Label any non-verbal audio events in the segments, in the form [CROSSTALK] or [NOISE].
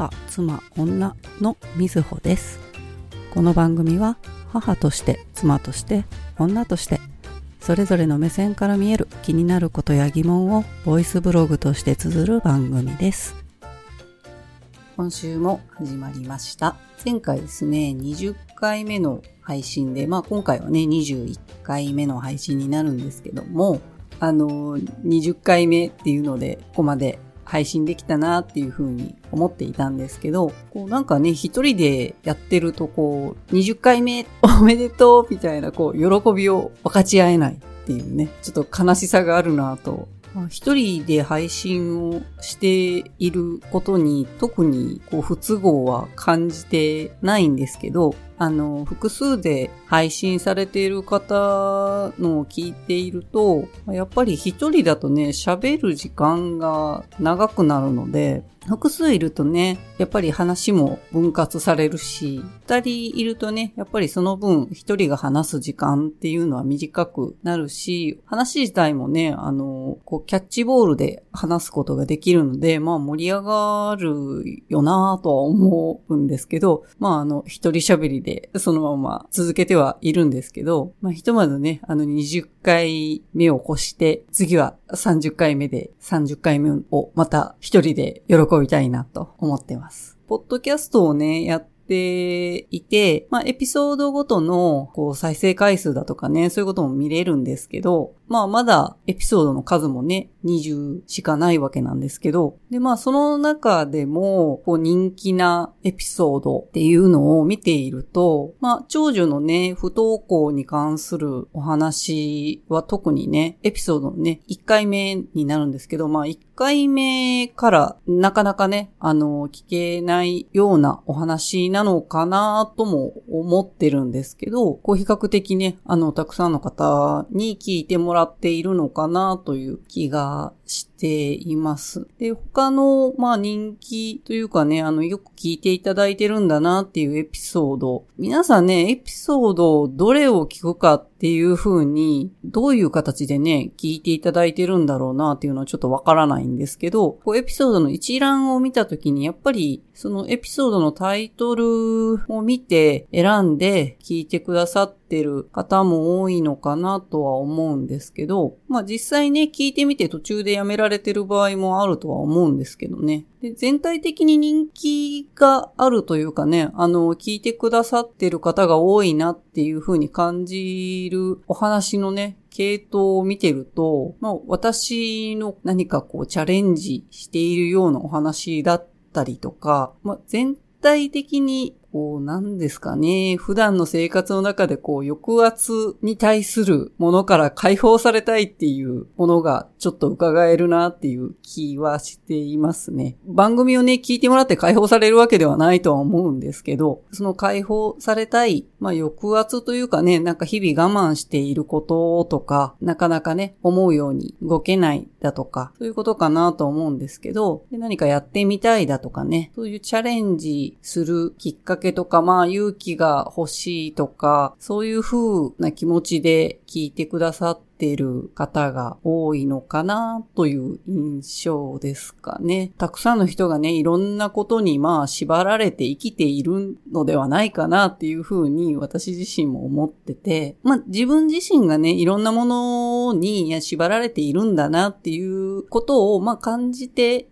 母、妻、女のみずほです。この番組は母として、妻として、女として、それぞれの目線から見える気になることや疑問をボイスブログとして綴る番組です。今週も始まりました。前回ですね、20回目の配信で、まあ今回はね、21回目の配信になるんですけども、あの、20回目っていうので、ここまで配信できたなっていうふうに思っていたんですけど、こうなんかね、一人でやってるとこう、20回目 [LAUGHS] おめでとうみたいなこう、喜びを分かち合えないっていうね、ちょっと悲しさがあるなと。まあ一人で配信をしていることに特にこう不都合は感じてないんですけど、あの、複数で配信されている方のを聞いていると、やっぱり一人だとね、喋る時間が長くなるので、複数いるとね、やっぱり話も分割されるし、二人いるとね、やっぱりその分一人が話す時間っていうのは短くなるし、話自体もね、あの、こうキャッチボールで話すことができるので、まあ盛り上がるよなぁとは思うんですけど、まああの、一人喋りでそのまま続けてはいるんですけど、まあひとまずね、あの20回目を越して、次は30回目で30回目をまた一人で喜びたいなと思ってます。ポッドキャストをね、やっていて、まあ、エピソードごとの、こう、再生回数だとかね、そういうことも見れるんですけど、まあ、まだ、エピソードの数もね、20しかないわけなんですけど、で、まあ、その中でも、こう、人気なエピソードっていうのを見ていると、まあ、長女のね、不登校に関するお話は特にね、エピソードのね、1回目になるんですけど、まあ、回目からなかなかね、あの、聞けないようなお話なのかなとも思ってるんですけど、こう比較的ね、あの、たくさんの方に聞いてもらっているのかなという気がしています。で、他の、まあ人気というかね、あの、よく聞いていただいてるんだなっていうエピソード。皆さんね、エピソードどれを聞くかっていう風に、どういう形でね、聞いていただいてるんだろうなっていうのはちょっとわからないんですけど、こうエピソードの一覧を見たときに、やっぱり、そのエピソードのタイトルを見て選んで聞いてくださっててる方も多いのかなとは思うんですけど、まあ実際ね、聞いてみて途中でやめられてる場合もあるとは思うんですけどね。で全体的に人気があるというかね、あの、聞いてくださってる方が多いなっていう風に感じるお話のね、系統を見てると、まあ私の何かこうチャレンジしているようなお話だったりとか、まあ全体的にこう、なんですかね。普段の生活の中でこう、抑圧に対するものから解放されたいっていうものがちょっと伺えるなっていう気はしていますね。番組をね、聞いてもらって解放されるわけではないとは思うんですけど、その解放されたい、まあ抑圧というかね、なんか日々我慢していることとか、なかなかね、思うように動けないだとか、そういうことかなと思うんですけど、何かやってみたいだとかね、そういうチャレンジするきっかけとか、まあ勇気が欲しいとか、そういう風な気持ちで聞いてくださっている方が多いのかなという印象ですかね。たくさんの人がね、いろんなことにまあ縛られて生きているのではないかなっていう風に私自身も思ってて、まあ自分自身がね、いろんなものにいや縛られているんだなっていうことをまあ感じて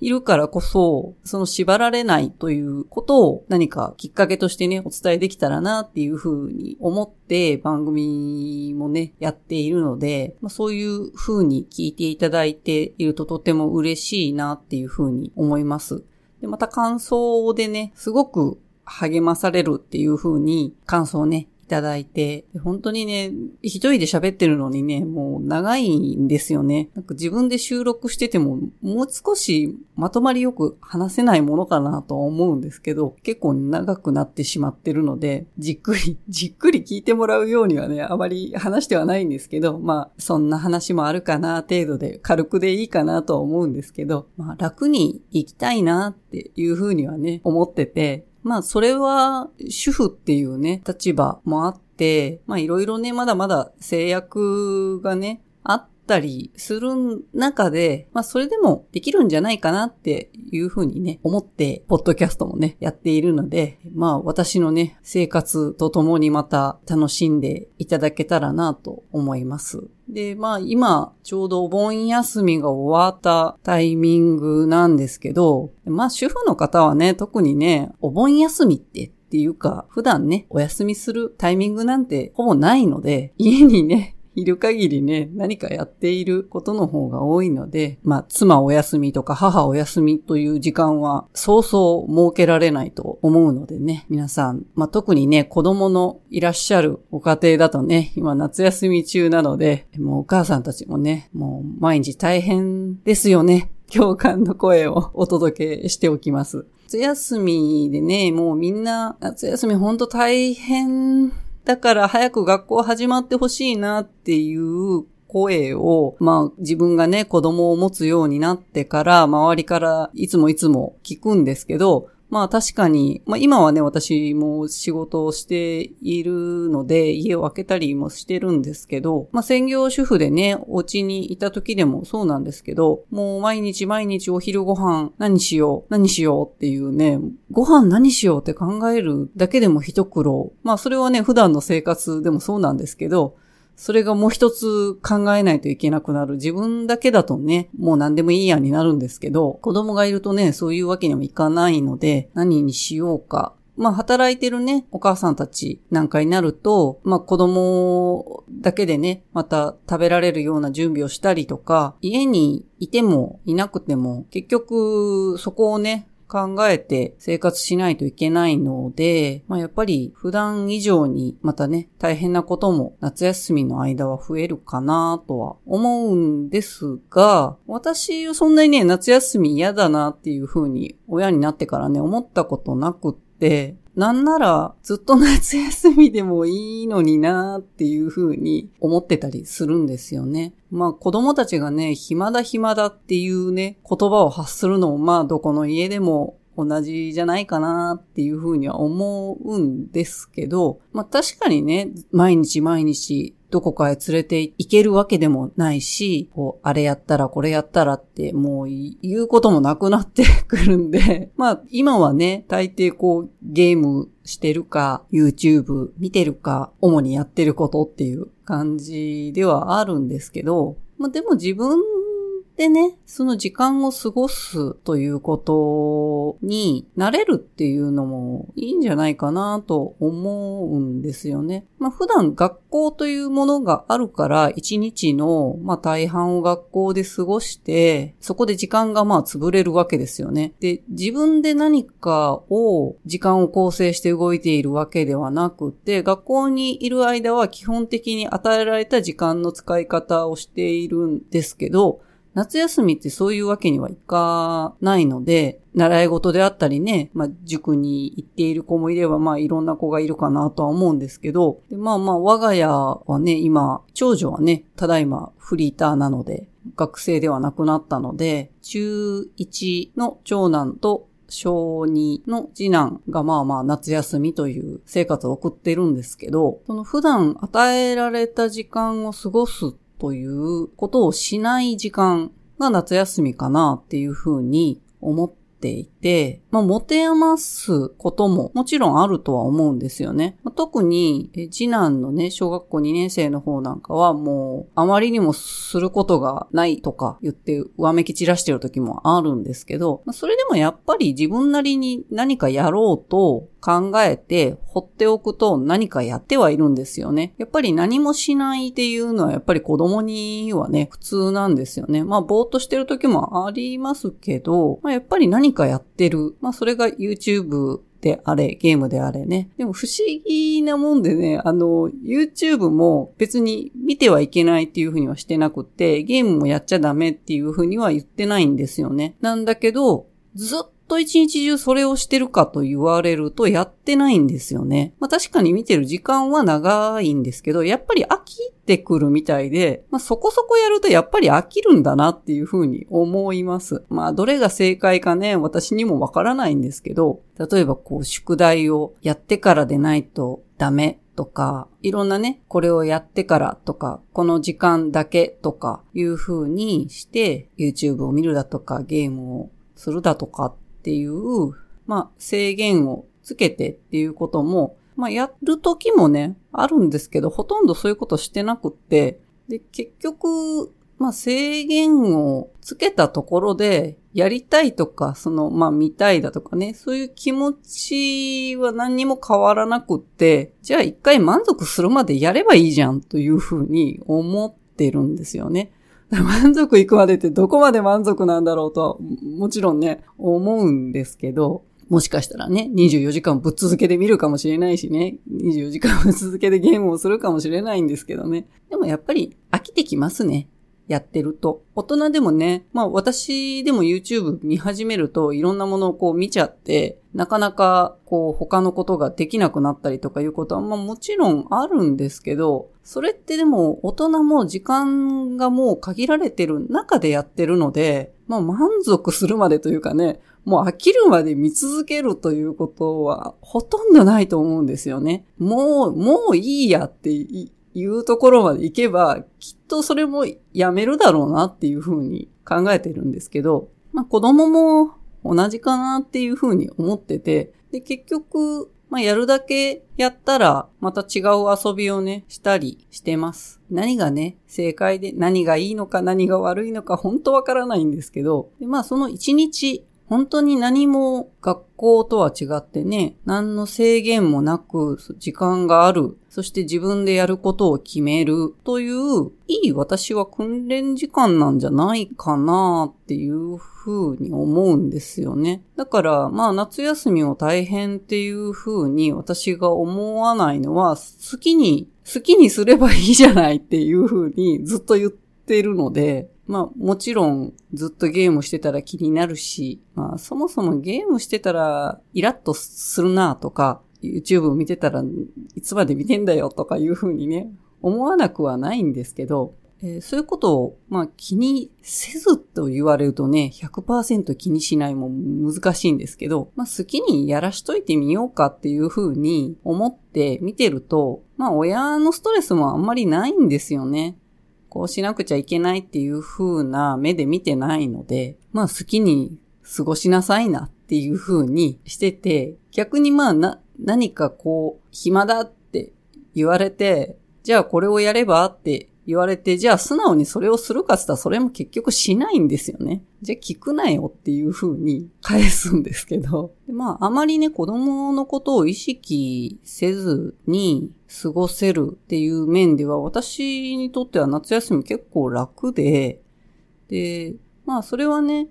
いるからこそ、その縛られないということを何かきっかけとしてね、お伝えできたらなっていうふうに思って番組もね、やっているので、まあ、そういうふうに聞いていただいているととても嬉しいなっていうふうに思います。で、また感想でね、すごく励まされるっていうふうに感想をね、ただいて、本当にね、一人で喋ってるのにね、もう長いんですよね。なんか自分で収録してても、もう少しまとまりよく話せないものかなとは思うんですけど、結構長くなってしまってるので、じっくり、[LAUGHS] じっくり聞いてもらうようにはね、あまり話してはないんですけど、まあ、そんな話もあるかな程度で、軽くでいいかなとは思うんですけど、まあ、楽に生きたいなっていうふうにはね、思ってて、まあ、それは、主婦っていうね、立場もあって、まあ、いろいろね、まだまだ制約がね、あっったりする中で、まあそれでもできるんじゃないかなっていうふうにね、思って、ポッドキャストもね、やっているので、まあ私のね、生活とともにまた楽しんでいただけたらなと思います。で、まあ今、ちょうどお盆休みが終わったタイミングなんですけど、まあ主婦の方はね、特にね、お盆休みってっていうか、普段ね、お休みするタイミングなんてほぼないので、家にね、いる限りね、何かやっていることの方が多いので、まあ、妻お休みとか母お休みという時間は、そうそう設けられないと思うのでね、皆さん、まあ、特にね、子供のいらっしゃるご家庭だとね、今夏休み中なので、もうお母さんたちもね、もう毎日大変ですよね。共感の声を [LAUGHS] お届けしておきます。夏休みでね、もうみんな、夏休みほんと大変だから早く学校始まってほしいなっていう声を、まあ自分がね、子供を持つようになってから、周りからいつもいつも聞くんですけど、まあ確かに、まあ今はね、私も仕事をしているので、家を開けたりもしてるんですけど、まあ専業主婦でね、お家にいた時でもそうなんですけど、もう毎日毎日お昼ご飯何しよう、何しようっていうね、ご飯何しようって考えるだけでも一苦労。まあそれはね、普段の生活でもそうなんですけど、それがもう一つ考えないといけなくなる。自分だけだとね、もう何でもいいやになるんですけど、子供がいるとね、そういうわけにもいかないので、何にしようか。まあ、働いてるね、お母さんたちなんかになると、まあ、子供だけでね、また食べられるような準備をしたりとか、家にいてもいなくても、結局、そこをね、考えて生活しないといけないので、まあ、やっぱり普段以上にまたね、大変なことも夏休みの間は増えるかなとは思うんですが、私はそんなにね、夏休み嫌だなっていう風に親になってからね、思ったことなくって、なんならずっと夏休みでもいいのになーっていうふうに思ってたりするんですよね。まあ子供たちがね、暇だ暇だっていうね、言葉を発するのもまあどこの家でも同じじゃないかなっていうふうには思うんですけど、まあ確かにね、毎日毎日どこかへ連れて行けるわけでもないし、こう、あれやったらこれやったらってもう言うこともなくなってくるんで、[LAUGHS] まあ今はね、大抵こうゲームしてるか、YouTube 見てるか、主にやってることっていう感じではあるんですけど、まあでも自分でね、その時間を過ごすということに慣れるっていうのもいいんじゃないかなと思うんですよね。まあ普段学校というものがあるから一日のまあ大半を学校で過ごしてそこで時間がまあ潰れるわけですよね。で、自分で何かを時間を構成して動いているわけではなくて学校にいる間は基本的に与えられた時間の使い方をしているんですけど夏休みってそういうわけにはいかないので、習い事であったりね、まあ、塾に行っている子もいれば、まあ、いろんな子がいるかなとは思うんですけど、でまあまあ、我が家はね、今、長女はね、ただいまフリーターなので、学生ではなくなったので、中1の長男と小2の次男がまあまあ夏休みという生活を送ってるんですけど、その普段与えられた時間を過ごすということをしない時間が夏休みかなっていうふうに思っていて、まあ、持て余すことももちろんあるとは思うんですよね。まあ、特に、次男のね、小学校2年生の方なんかはもう、あまりにもすることがないとか言って、上めき散らしてる時もあるんですけど、まあ、それでもやっぱり自分なりに何かやろうと考えて放っておくと何かやってはいるんですよね。やっぱり何もしないっていうのはやっぱり子供にはね、普通なんですよね。まあ、ぼーっとしてる時もありますけど、まあ、やっぱり何かやってる。まあそれが YouTube であれ、ゲームであれね。でも不思議なもんでね、あの、YouTube も別に見てはいけないっていうふうにはしてなくて、ゲームもやっちゃダメっていうふうには言ってないんですよね。なんだけど、ずっと一日中それをしてるかと言われるとやってないんですよね。まあ確かに見てる時間は長いんですけど、やっぱり飽きてくるみたいで、まあそこそこやるとやっぱり飽きるんだなっていうふうに思います。まあどれが正解かね、私にもわからないんですけど、例えばこう宿題をやってからでないとダメとか、いろんなね、これをやってからとか、この時間だけとかいう風にして、YouTube を見るだとか、ゲームをするだとかっっていう、まあ、制限をつけてっていうことも、まあ、やる時もね、あるんですけど、ほとんどそういうことしてなくって、で、結局、まあ、制限をつけたところで、やりたいとか、その、まあ、見たいだとかね、そういう気持ちは何にも変わらなくって、じゃあ一回満足するまでやればいいじゃんというふうに思ってるんですよね。[LAUGHS] 満足いくまでってどこまで満足なんだろうとは、もちろんね、思うんですけど、もしかしたらね、24時間ぶっ続けで見るかもしれないしね、24時間ぶっ続けでゲームをするかもしれないんですけどね。でもやっぱり飽きてきますね。やってると。大人でもね、まあ私でも YouTube 見始めるといろんなものをこう見ちゃって、なかなかこう他のことができなくなったりとかいうことはまあもちろんあるんですけど、それってでも大人も時間がもう限られてる中でやってるので、まあ満足するまでというかね、もう飽きるまで見続けるということはほとんどないと思うんですよね。もう、もういいやっていうところまで行けば、きっとそれもやめるだろうなっていうふうに考えてるんですけど、まあ子供も同じかなっていうふうに思ってて、で、結局、まあやるだけやったら、また違う遊びをね、したりしてます。何がね、正解で何がいいのか何が悪いのか本当わからないんですけど、でまあその一日本当に何も学校とは違ってね、何の制限もなく時間がある、そして自分でやることを決めるという、いい私は訓練時間なんじゃないかなっていうふうに思うんですよね。だから、まあ夏休みを大変っていうふうに私が思わないのは、好きに、好きにすればいいじゃないっていうふうにずっと言ってるので、まあもちろんずっとゲームしてたら気になるし、まあそもそもゲームしてたらイラッとするなとか、YouTube を見てたらいつまで見てんだよとかいうふうにね、思わなくはないんですけど、えー、そういうことを、まあ、気にせずと言われるとね、100%気にしないも難しいんですけど、まあ、好きにやらしといてみようかっていうふうに思って見てると、まあ、親のストレスもあんまりないんですよね。こうしなくちゃいけないっていう風な目で見てないので、まあ好きに過ごしなさいなっていう風にしてて、逆にまあな、何かこう、暇だって言われて、じゃあこれをやればって言われて、じゃあ素直にそれをするかって言ったらそれも結局しないんですよね。じゃあ聞くなよっていう風に返すんですけど。まああまりね子供のことを意識せずに過ごせるっていう面では私にとっては夏休み結構楽で、で、まあそれはね、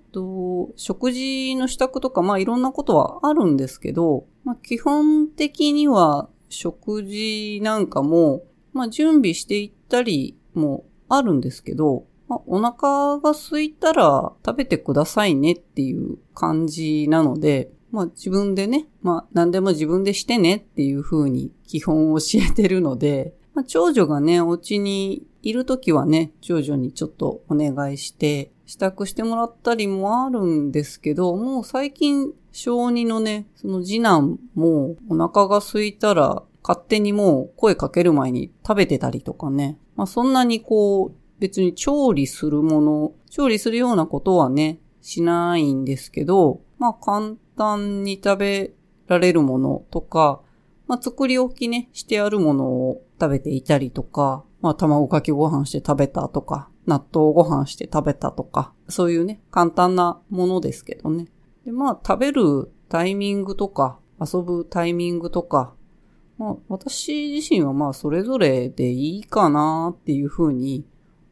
食事の支度とかまあいろんなことはあるんですけど、まあ基本的には食事なんかも、まあ準備していったりもあるんですけど、まあ、お腹が空いたら食べてくださいねっていう感じなので、まあ自分でね、まあ何でも自分でしてねっていう風に基本教えてるので、まあ、長女がね、お家にいるときはね、長女にちょっとお願いして、支度してもらったりもあるんですけど、もう最近、小2のね、その次男もお腹が空いたら勝手にもう声かける前に食べてたりとかね。まあそんなにこう、別に調理するもの、調理するようなことはね、しないんですけど、まあ簡単に食べられるものとか、まあ作り置きね、してあるものを食べていたりとか、まあ卵かけご飯して食べたとか、納豆ご飯して食べたとか、そういうね、簡単なものですけどね。で、まあ食べるタイミングとか、遊ぶタイミングとか、まあ、私自身はまあそれぞれでいいかなっていうふうに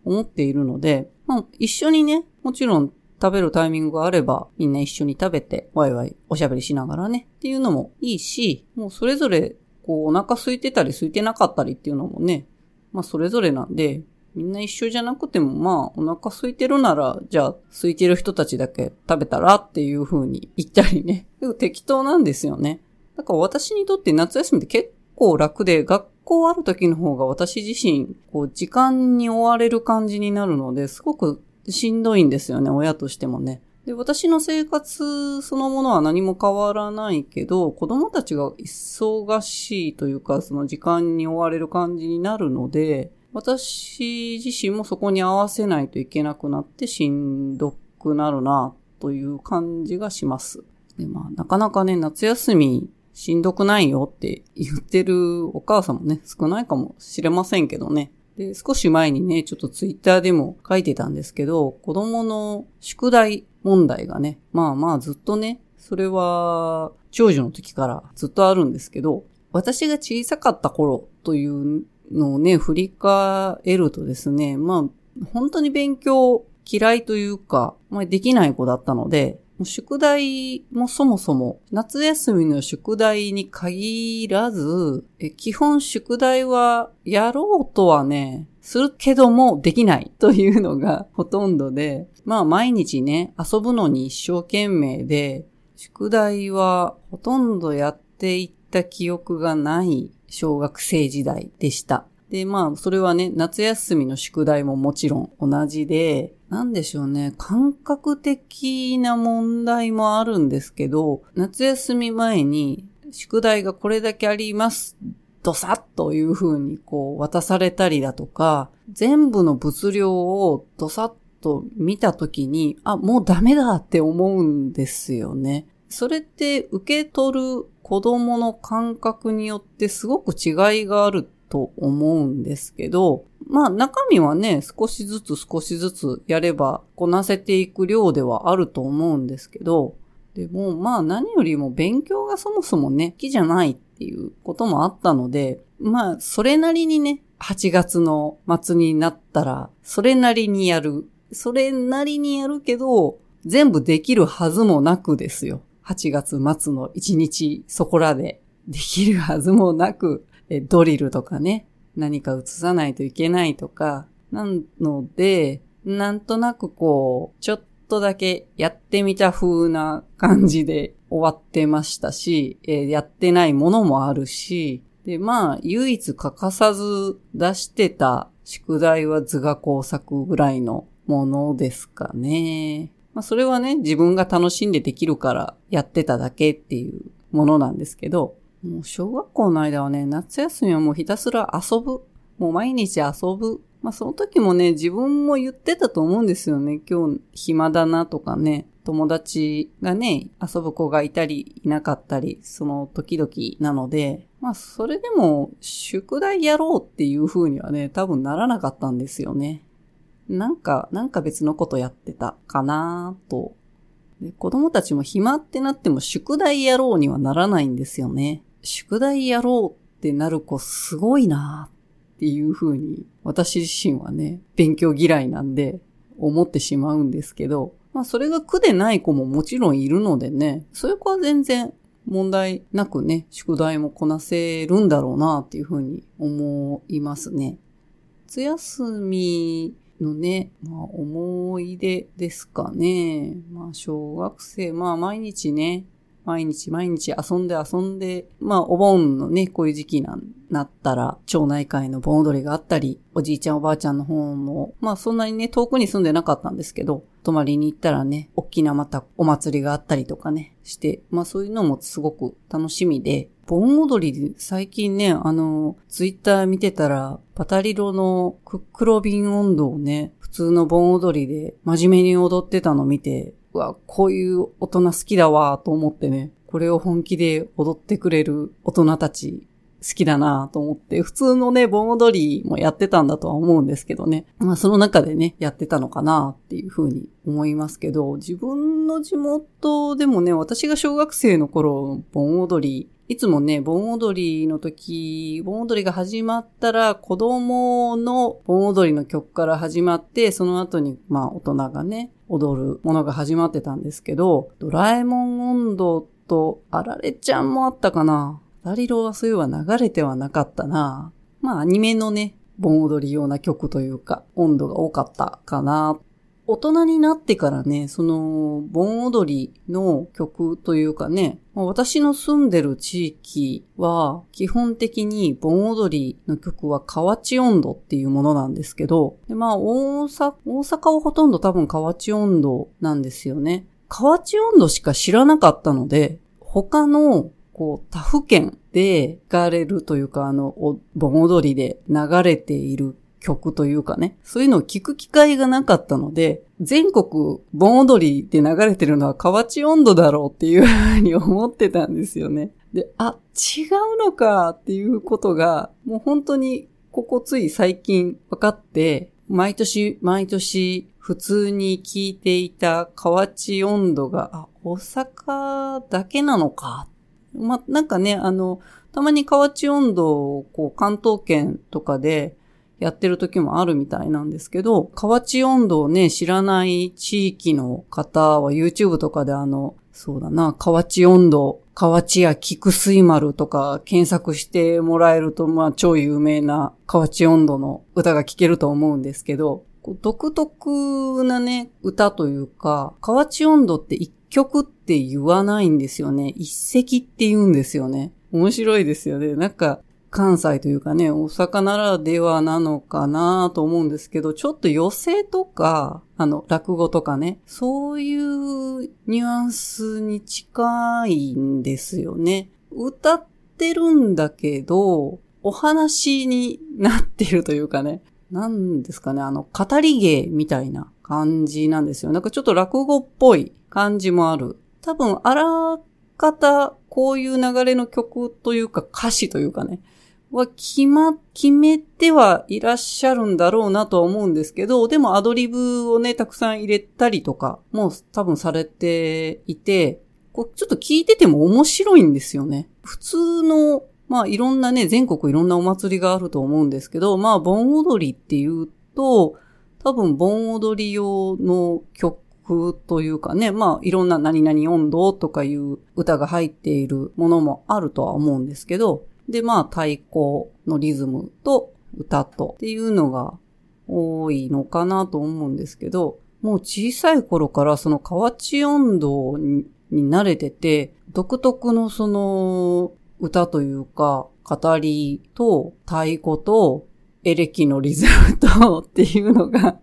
思っているので、まあ一緒にね、もちろん食べるタイミングがあればみんな一緒に食べてワイワイおしゃべりしながらねっていうのもいいし、もうそれぞれこうお腹空いてたり空いてなかったりっていうのもね、まあそれぞれなんで、みんな一緒じゃなくてもまあお腹空いてるなら、じゃあ空いてる人たちだけ食べたらっていう風に言ったりね。[LAUGHS] 適当なんですよね。だから私にとって夏休みって結構楽で、学校ある時の方が私自身、こう、時間に追われる感じになるので、すごくしんどいんですよね、親としてもね。で、私の生活そのものは何も変わらないけど、子供たちが忙しいというか、その時間に追われる感じになるので、私自身もそこに合わせないといけなくなってしんどくなるなという感じがします。で、まあ、なかなかね、夏休みしんどくないよって言ってるお母さんもね、少ないかもしれませんけどね。で、少し前にね、ちょっとツイッターでも書いてたんですけど、子供の宿題問題がね、まあまあずっとね、それは長女の時からずっとあるんですけど、私が小さかった頃というのをね、振り返るとですね、まあ、本当に勉強嫌いというか、まあ、できない子だったので、宿題もそもそも夏休みの宿題に限らず、基本宿題はやろうとはね、するけどもできないというのが [LAUGHS] ほとんどで、まあ毎日ね、遊ぶのに一生懸命で、宿題はほとんどやっていった記憶がない小学生時代でした。で、まあ、それはね、夏休みの宿題ももちろん同じで、なんでしょうね、感覚的な問題もあるんですけど、夏休み前に宿題がこれだけあります。ドサッという風にこう渡されたりだとか、全部の物量をドサッと見たときに、あ、もうダメだって思うんですよね。それって受け取る子供の感覚によってすごく違いがあると思うんですけど、まあ中身はね、少しずつ少しずつやればこなせていく量ではあると思うんですけど、でもまあ何よりも勉強がそもそもね、好きじゃないっていうこともあったので、まあそれなりにね、8月の末になったら、それなりにやる。それなりにやるけど、全部できるはずもなくですよ。8月末の1日そこらでできるはずもなく、ドリルとかね、何か移さないといけないとか、なので、なんとなくこう、ちょっとだけやってみた風な感じで終わってましたし、えー、やってないものもあるし、で、まあ、唯一欠かさず出してた宿題は図画工作ぐらいのものですかね。まあ、それはね、自分が楽しんでできるからやってただけっていうものなんですけど、もう小学校の間はね、夏休みはもうひたすら遊ぶ。もう毎日遊ぶ。まあその時もね、自分も言ってたと思うんですよね。今日暇だなとかね。友達がね、遊ぶ子がいたりいなかったり、その時々なので、まあそれでも宿題やろうっていう風にはね、多分ならなかったんですよね。なんか、なんか別のことやってたかなと。子供たちも暇ってなっても宿題やろうにはならないんですよね。宿題やろうってなる子すごいなっていう風に私自身はね、勉強嫌いなんで思ってしまうんですけど、まあそれが苦でない子ももちろんいるのでね、そういう子は全然問題なくね、宿題もこなせるんだろうなっていう風に思いますね。夏休みのね、まあ思い出ですかね。まあ小学生、まあ毎日ね、毎日毎日遊んで遊んで、まあお盆のね、こういう時期になったら、町内会の盆踊りがあったり、おじいちゃんおばあちゃんの方も、まあそんなにね、遠くに住んでなかったんですけど、泊まりに行ったらね、大きなまたお祭りがあったりとかね、して、まあそういうのもすごく楽しみで、盆踊りで最近ね、あの、ツイッター見てたら、パタリロのクックロビン温度をね、普通の盆踊りで真面目に踊ってたの見て、うわ、こういう大人好きだわと思ってね、これを本気で踊ってくれる大人たち好きだなと思って、普通のね、盆踊りもやってたんだとは思うんですけどね。まあその中でね、やってたのかなっていうふうに思いますけど、自分の地元でもね、私が小学生の頃、盆踊り、いつもね、盆踊りの時、盆踊りが始まったら、子供の盆踊りの曲から始まって、その後に、まあ大人がね、踊るものが始まってたんですけど、ドラえもん温度と、あられちゃんもあったかな。ダリロはそういえば流れてはなかったな。まあアニメのね、盆踊り用な曲というか、温度が多かったかな大人になってからね、その、盆踊りの曲というかね、私の住んでる地域は、基本的に盆踊りの曲は河内温度っていうものなんですけど、でまあ大阪、大阪はほとんど多分河内温度なんですよね。河内温度しか知らなかったので、他の、こう、他府県で聞かれるというか、あの、盆踊りで流れている曲というかね、そういうのを聞く機会がなかったので、全国盆踊りで流れてるのは河内温度だろうっていうふうに思ってたんですよね。で、あ、違うのかっていうことが、もう本当にここつい最近分かって、毎年毎年普通に聞いていた河内温度が、あ、大阪だけなのか。ま、なんかね、あの、たまに河内温度をこう関東圏とかでやってる時もあるみたいなんですけど、河内温度をね、知らない地域の方は YouTube とかであの、そうだな、河内温度、河内や菊水丸とか検索してもらえると、まあ超有名な河内温度の歌が聴けると思うんですけど、独特なね、歌というか、河内温度って一曲って言わないんですよね。一席って言うんですよね。面白いですよね。なんか、関西というかね、大阪ならではなのかなと思うんですけど、ちょっと寄せとか、あの、落語とかね、そういうニュアンスに近いんですよね。歌ってるんだけど、お話になってるというかね、なんですかね、あの、語り芸みたいな感じなんですよ。なんかちょっと落語っぽい感じもある。多分、あらかた、こういう流れの曲というか歌詞というかね、は決ま、決めてはいらっしゃるんだろうなとは思うんですけど、でもアドリブをね、たくさん入れたりとか、もう多分されていて、こうちょっと聞いてても面白いんですよね。普通の、まあいろんなね、全国いろんなお祭りがあると思うんですけど、まあ盆踊りっていうと、多分盆踊り用の曲というかね、まあいろんな何々温度とかいう歌が入っているものもあるとは思うんですけど、で、まあ、太鼓のリズムと歌とっていうのが多いのかなと思うんですけど、もう小さい頃からその河内音頭に慣れてて、独特のその歌というか、語りと太鼓とエレキのリズムと [LAUGHS] っていうのが、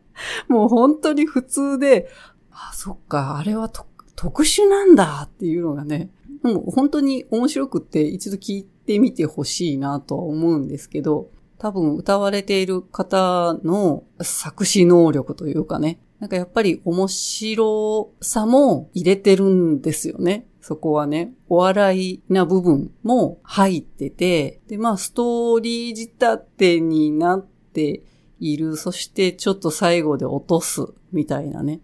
もう本当に普通で、あ、そっか、あれは特殊なんだっていうのがね、もう本当に面白くって一度聞いてってみてほしいなとは思うんですけど、多分歌われている方の作詞能力というかね、なんかやっぱり面白さも入れてるんですよね。そこはね、お笑いな部分も入ってて、で、まあストーリー仕立てになっている、そしてちょっと最後で落とすみたいなね、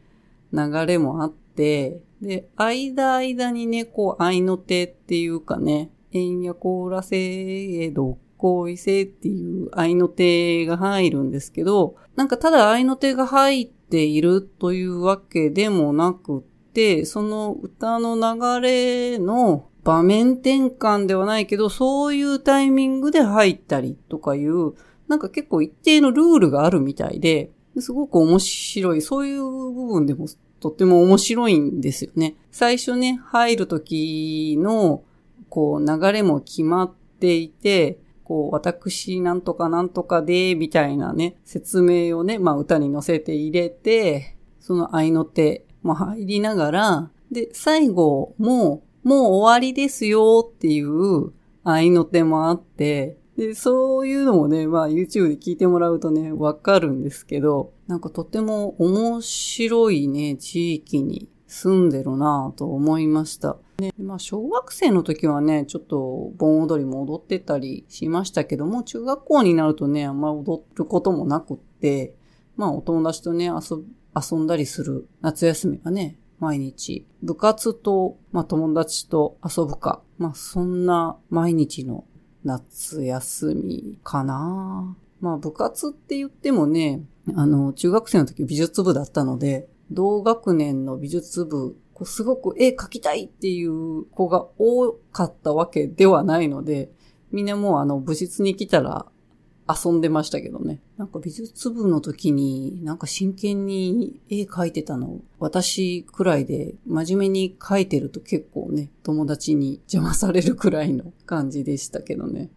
流れもあって、で、間間にね、こう、愛の手っていうかね、円やコーラ制度行為性っていう愛の手が入るんですけど、なんかただ愛の手が入っているというわけでもなくって、その歌の流れの場面転換ではないけど、そういうタイミングで入ったりとかいう、なんか結構一定のルールがあるみたいで、すごく面白い。そういう部分でもとっても面白いんですよね。最初ね、入る時のこう、流れも決まっていて、こう、私なんとかなんとかで、みたいなね、説明をね、まあ歌に乗せて入れて、その愛の手も入りながら、で、最後も、もう終わりですよっていう愛の手もあって、で、そういうのもね、まあ YouTube で聞いてもらうとね、わかるんですけど、なんかとても面白いね、地域に住んでるなぁと思いました。ね、まあ小学生の時はね、ちょっと盆踊りも踊ってたりしましたけども、中学校になるとね、あんま踊ることもなくって、まあお友達とね、遊、遊んだりする夏休みがね、毎日、部活と、まあ友達と遊ぶか、まあそんな毎日の夏休みかな。まあ部活って言ってもね、あの、中学生の時美術部だったので、同学年の美術部、こうすごく絵描きたいっていう子が多かったわけではないので、みんなもうあの部室に来たら遊んでましたけどね。なんか美術部の時になんか真剣に絵描いてたの、私くらいで真面目に描いてると結構ね、友達に邪魔されるくらいの感じでしたけどね。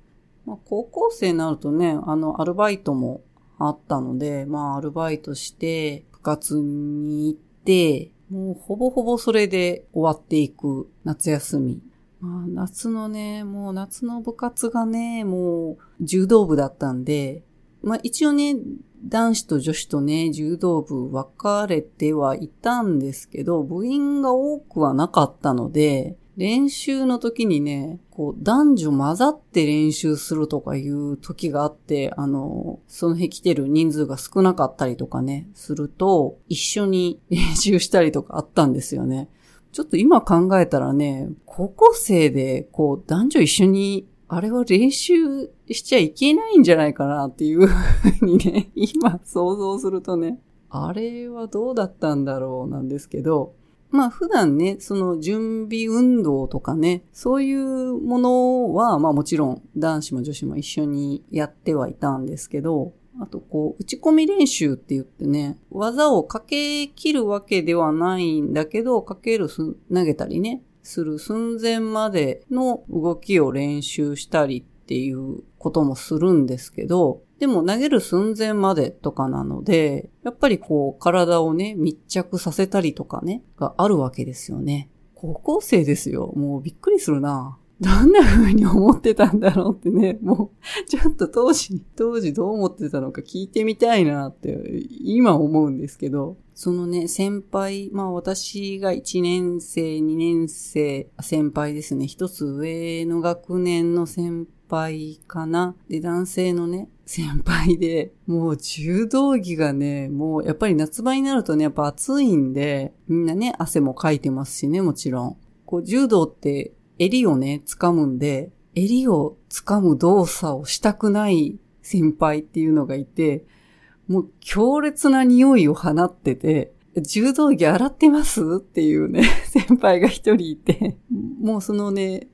まあ、高校生になるとね、あの、アルバイトもあったので、まあ、アルバイトして、部活に行って、もうほぼほぼそれで終わっていく夏休み。まあ、夏のね、もう夏の部活がね、もう柔道部だったんで、まあ一応ね、男子と女子とね、柔道部分かれてはいたんですけど、部員が多くはなかったので、練習の時にね、こう男女混ざって練習するとかいう時があって、あの、その日来てる人数が少なかったりとかね、すると、一緒に練習したりとかあったんですよね。ちょっと今考えたらね、高校生でこう男女一緒にあれは練習しちゃいけないんじゃないかなっていうふうにね、今想像するとね、あれはどうだったんだろうなんですけど、まあ普段ね、その準備運動とかね、そういうものは、まあもちろん男子も女子も一緒にやってはいたんですけど、あとこう、打ち込み練習って言ってね、技をかけ切るわけではないんだけど、かける投げたりね、する寸前までの動きを練習したりっていうこともするんですけど、でも投げる寸前までとかなので、やっぱりこう体をね、密着させたりとかね、があるわけですよね。高校生ですよ。もうびっくりするな。どんな風に思ってたんだろうってね、もう、ちょっと当時、当時どう思ってたのか聞いてみたいなって、今思うんですけど、そのね、先輩、まあ私が1年生、2年生、先輩ですね。一つ上の学年の先輩かな。で、男性のね、先輩で、もう柔道着がね、もうやっぱり夏場になるとね、やっぱ暑いんで、みんなね、汗もかいてますしね、もちろん。こう、柔道って襟をね、掴むんで、襟を掴む動作をしたくない先輩っていうのがいて、もう強烈な匂いを放ってて、柔道着洗ってますっていうね、[LAUGHS] 先輩が一人いて、もうそのね、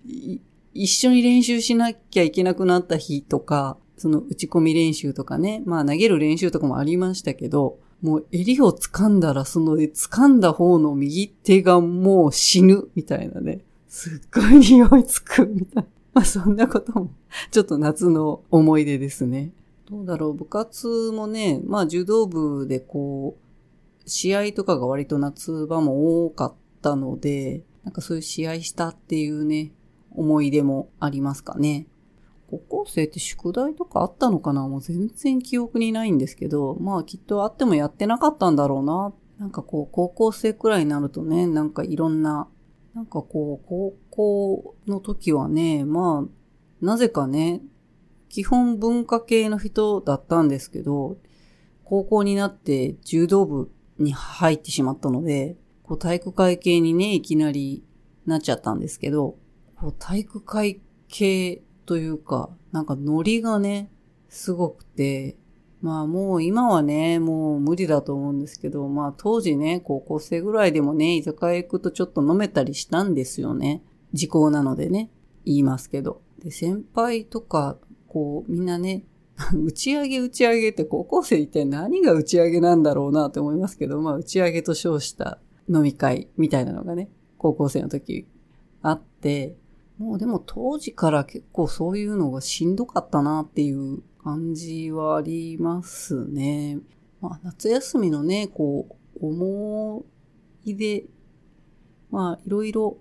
一緒に練習しなきゃいけなくなった日とか、その打ち込み練習とかね、まあ投げる練習とかもありましたけど、もう襟を掴んだらその掴んだ方の右手がもう死ぬみたいなね。すっごい匂いつくみたいな。[LAUGHS] まあそんなことも、ちょっと夏の思い出ですね。どうだろう、部活もね、まあ柔道部でこう、試合とかが割と夏場も多かったので、なんかそういう試合したっていうね、思い出もありますかね。高校生って宿題とかあったのかな？もう全然記憶にないんですけど、まあきっとあってもやってなかったんだろうな。なんかこう、高校生くらいになるとね、なんかいろんな、なんかこう、高校の時はね、まあ、なぜかね、基本文化系の人だったんですけど、高校になって柔道部に入ってしまったので、こう体育会系にね、いきなりなっちゃったんですけど、こう体育会系というか、なんかノリがね、すごくて、まあもう今はね、もう無理だと思うんですけど、まあ当時ね、高校生ぐらいでもね、居酒屋行くとちょっと飲めたりしたんですよね。時効なのでね、言いますけど。で、先輩とか、こうみんなね、[LAUGHS] 打ち上げ打ち上げって高校生一体何が打ち上げなんだろうなって思いますけど、まあ打ち上げと称した飲み会みたいなのがね、高校生の時あって、もうでも当時から結構そういうのがしんどかったなっていう感じはありますね。まあ夏休みのね、こう、思い出、まあいろいろ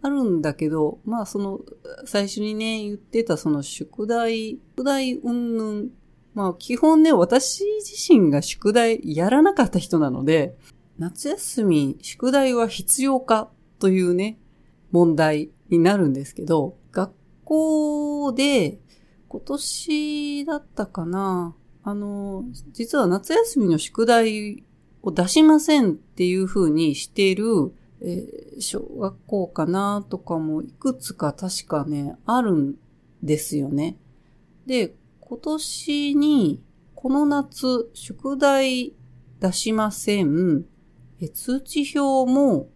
あるんだけど、まあその最初にね、言ってたその宿題、宿題云々、まあ基本ね、私自身が宿題やらなかった人なので、夏休み宿題は必要かというね、問題になるんですけど、学校で今年だったかなあの、実は夏休みの宿題を出しませんっていう風にしている、えー、小学校かなとかもいくつか確かね、あるんですよね。で、今年に、この夏、宿題出しません。通知表も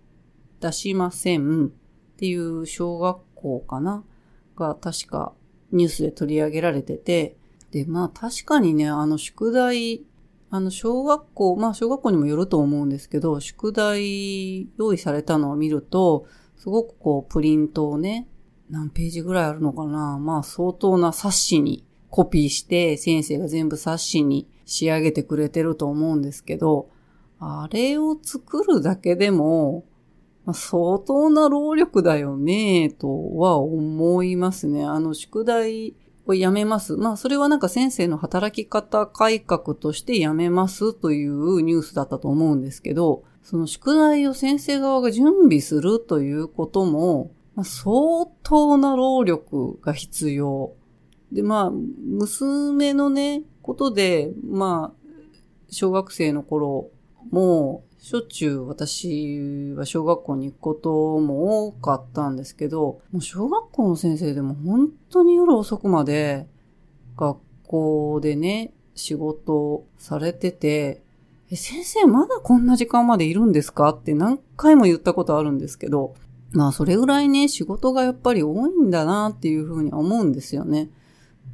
出しません。っていう小学校かな？が確かニュースで取り上げられてて、で、まあ確かにね、あの宿題、あの小学校、まあ小学校にもよると思うんですけど、宿題用意されたのを見ると、すごくこうプリントをね、何ページぐらいあるのかな？まあ相当な冊子にコピーして先生が全部冊子に仕上げてくれてると思うんですけど、あれを作るだけでも、まあ、相当な労力だよね、とは思いますね。あの、宿題をやめます。まあ、それはなんか先生の働き方改革としてやめますというニュースだったと思うんですけど、その宿題を先生側が準備するということも、まあ、相当な労力が必要。で、まあ、娘のね、ことで、まあ、小学生の頃もしょっちゅう私は小学校に行くことも多かったんですけど、もう小学校の先生でも本当に夜遅くまで学校でね、仕事されてて、え、先生まだこんな時間までいるんですか？って何回も言ったことあるんですけど、まあそれぐらいね、仕事がやっぱり多いんだなっていうふうに思うんですよね。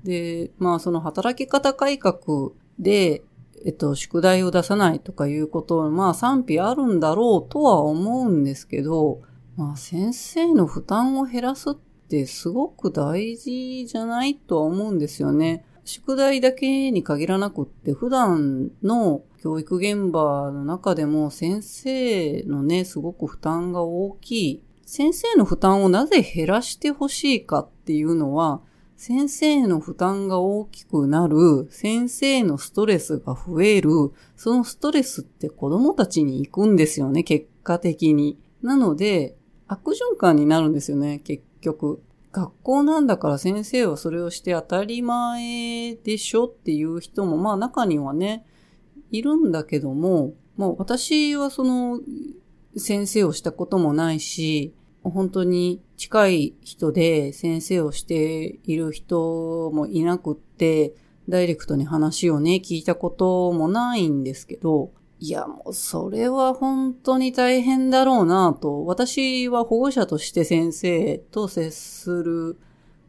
で、まあその働き方改革で、えっと、宿題を出さないとかいうことは、まあ賛否あるんだろうとは思うんですけど、まあ先生の負担を減らすってすごく大事じゃないとは思うんですよね。宿題だけに限らなくって普段の教育現場の中でも先生のね、すごく負担が大きい。先生の負担をなぜ減らしてほしいかっていうのは、先生の負担が大きくなる、先生のストレスが増える、そのストレスって子供たちに行くんですよね、結果的に。なので、悪循環になるんですよね、結局。学校なんだから先生はそれをして当たり前でしょっていう人も、まあ中にはね、いるんだけども、まあ私はその先生をしたこともないし、本当に近い人で先生をしている人もいなくって、ダイレクトに話をね、聞いたこともないんですけど、いや、もうそれは本当に大変だろうなと、私は保護者として先生と接する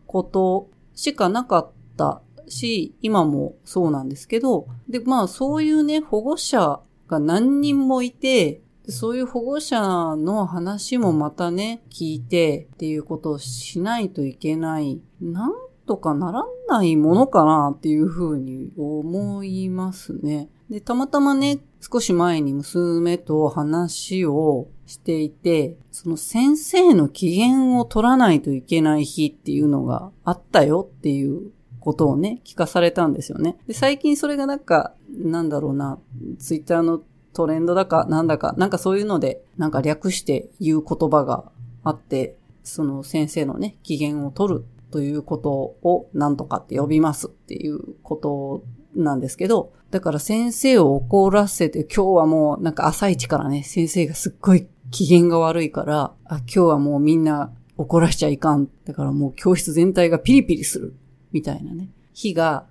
ことしかなかったし、今もそうなんですけど、で、まあそういうね、保護者が何人もいて、そういう保護者の話もまたね、聞いてっていうことをしないといけない。なんとかならないものかなっていうふうに思いますね。で、たまたまね、少し前に娘と話をしていて、その先生の機嫌を取らないといけない日っていうのがあったよっていうことをね、聞かされたんですよね。で、最近それがなんか、なんだろうな、ツイッターのトレンドだかなんだか、なんかそういうので、なんか略して言う言葉があって、その先生のね、機嫌を取るということをなんとかって呼びますっていうことなんですけど、だから先生を怒らせて、今日はもうなんか朝一からね、先生がすっごい機嫌が悪いから、あ、今日はもうみんな怒らしちゃいかん。だからもう教室全体がピリピリする。みたいなね。日が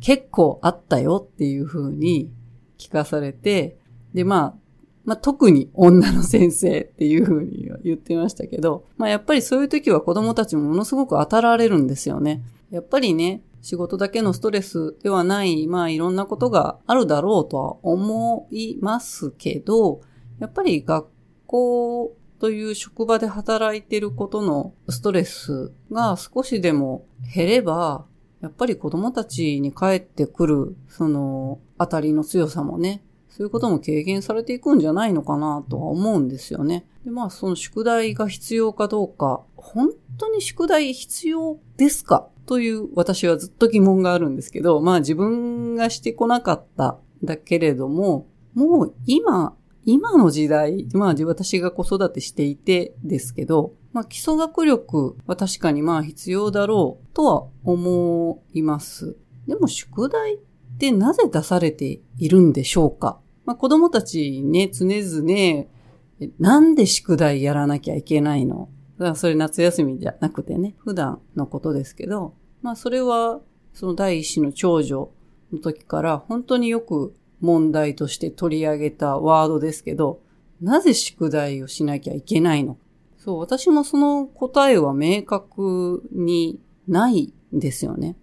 結構あったよっていう風に聞かされて、で、まあ、まあ、特に女の先生っていうふうに言ってましたけど、まあ、やっぱりそういう時は子供たちもものすごく当たられるんですよね。やっぱりね、仕事だけのストレスではない、まあ、いろんなことがあるだろうとは思いますけど、やっぱり学校という職場で働いてることのストレスが少しでも減れば、やっぱり子供たちに帰ってくる、その、当たりの強さもね、そういうことも軽減されていくんじゃないのかなとは思うんですよね。で、まあその宿題が必要かどうか、本当に宿題必要ですかという私はずっと疑問があるんですけど、まあ自分がしてこなかっただけれども、もう今、今の時代、まあ私が子育てしていてですけど、まあ基礎学力は確かにまあ必要だろうとは思います。でも宿題ってなぜ出されているんでしょうかまあ、子供たちね、常々、なんで宿題やらなきゃいけないの？だからそれ夏休みじゃなくてね、普段のことですけど、まあそれは、その第一子の長女の時から本当によく問題として取り上げたワードですけど、なぜ宿題をしなきゃいけないの？そう、私もその答えは明確にないんですよね。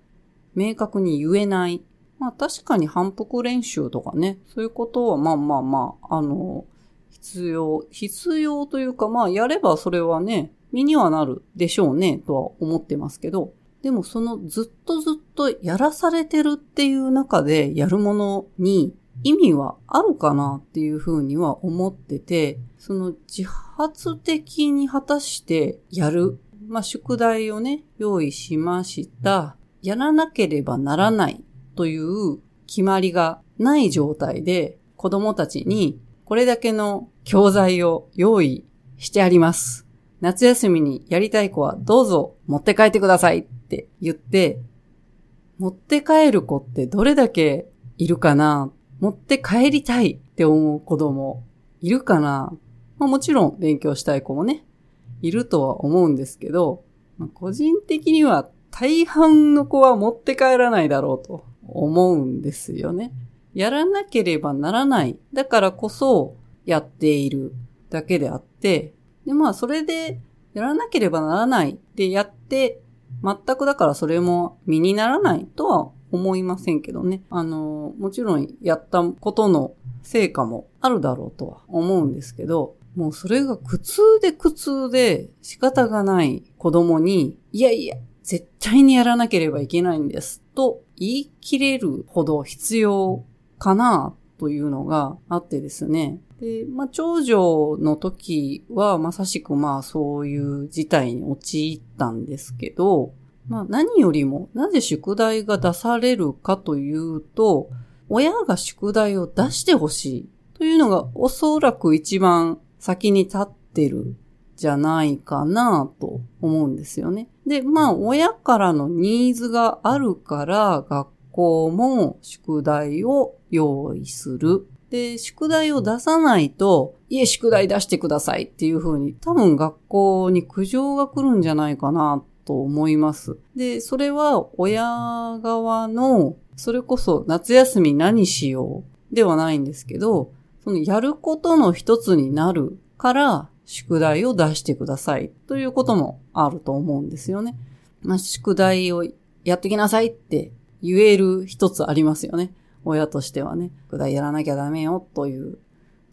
明確に言えない。まあ確かに反復練習とかね、そういうことはまあまあまあ、あの、必要、必要というかまあやればそれはね、身にはなるでしょうね、とは思ってますけど、でもそのずっとずっとやらされてるっていう中でやるものに意味はあるかなっていうふうには思ってて、その自発的に果たしてやる。まあ、宿題をね、用意しました。やらなければならないという決まりがない状態で子供たちにこれだけの教材を用意してあります。夏休みにやりたい子はどうぞ持って帰ってくださいって言って、持って帰る子ってどれだけいるかな？持って帰りたいって思う子供いるかな？まあもちろん勉強したい子もね、いるとは思うんですけど、まあ、個人的には大半の子は持って帰らないだろうと思うんですよね。やらなければならない。だからこそやっているだけであって、でまあそれでやらなければならないってやって、全くだからそれも身にならないとは思いませんけどね。あの、もちろんやったことの成果もあるだろうとは思うんですけど、もうそれが苦痛で苦痛で仕方がない子供に、いやいや、絶対にやらなければいけないんですと言い切れるほど必要かなというのがあってですね。で、まあ、長女の時はまさしくまあそういう事態に陥ったんですけど、まあ何よりもなぜ宿題が出されるかというと、親が宿題を出してほしいというのがおそらく一番先に立ってるじゃないかなと思うんですよね。で、まあ親からのニーズがあるから学校も宿題を用意する。で、宿題を出さないと、いえ、宿題出してくださいっていう風に、多分学校に苦情が来るんじゃないかなと思います。で、それは親側の、それこそ夏休み何しようではないんですけど、そのやることの一つになるから宿題を出してくださいということもあると思うんですよね。まあ、宿題をやってきなさいって言える一つありますよね。親としてはね。宿題やらなきゃダメよという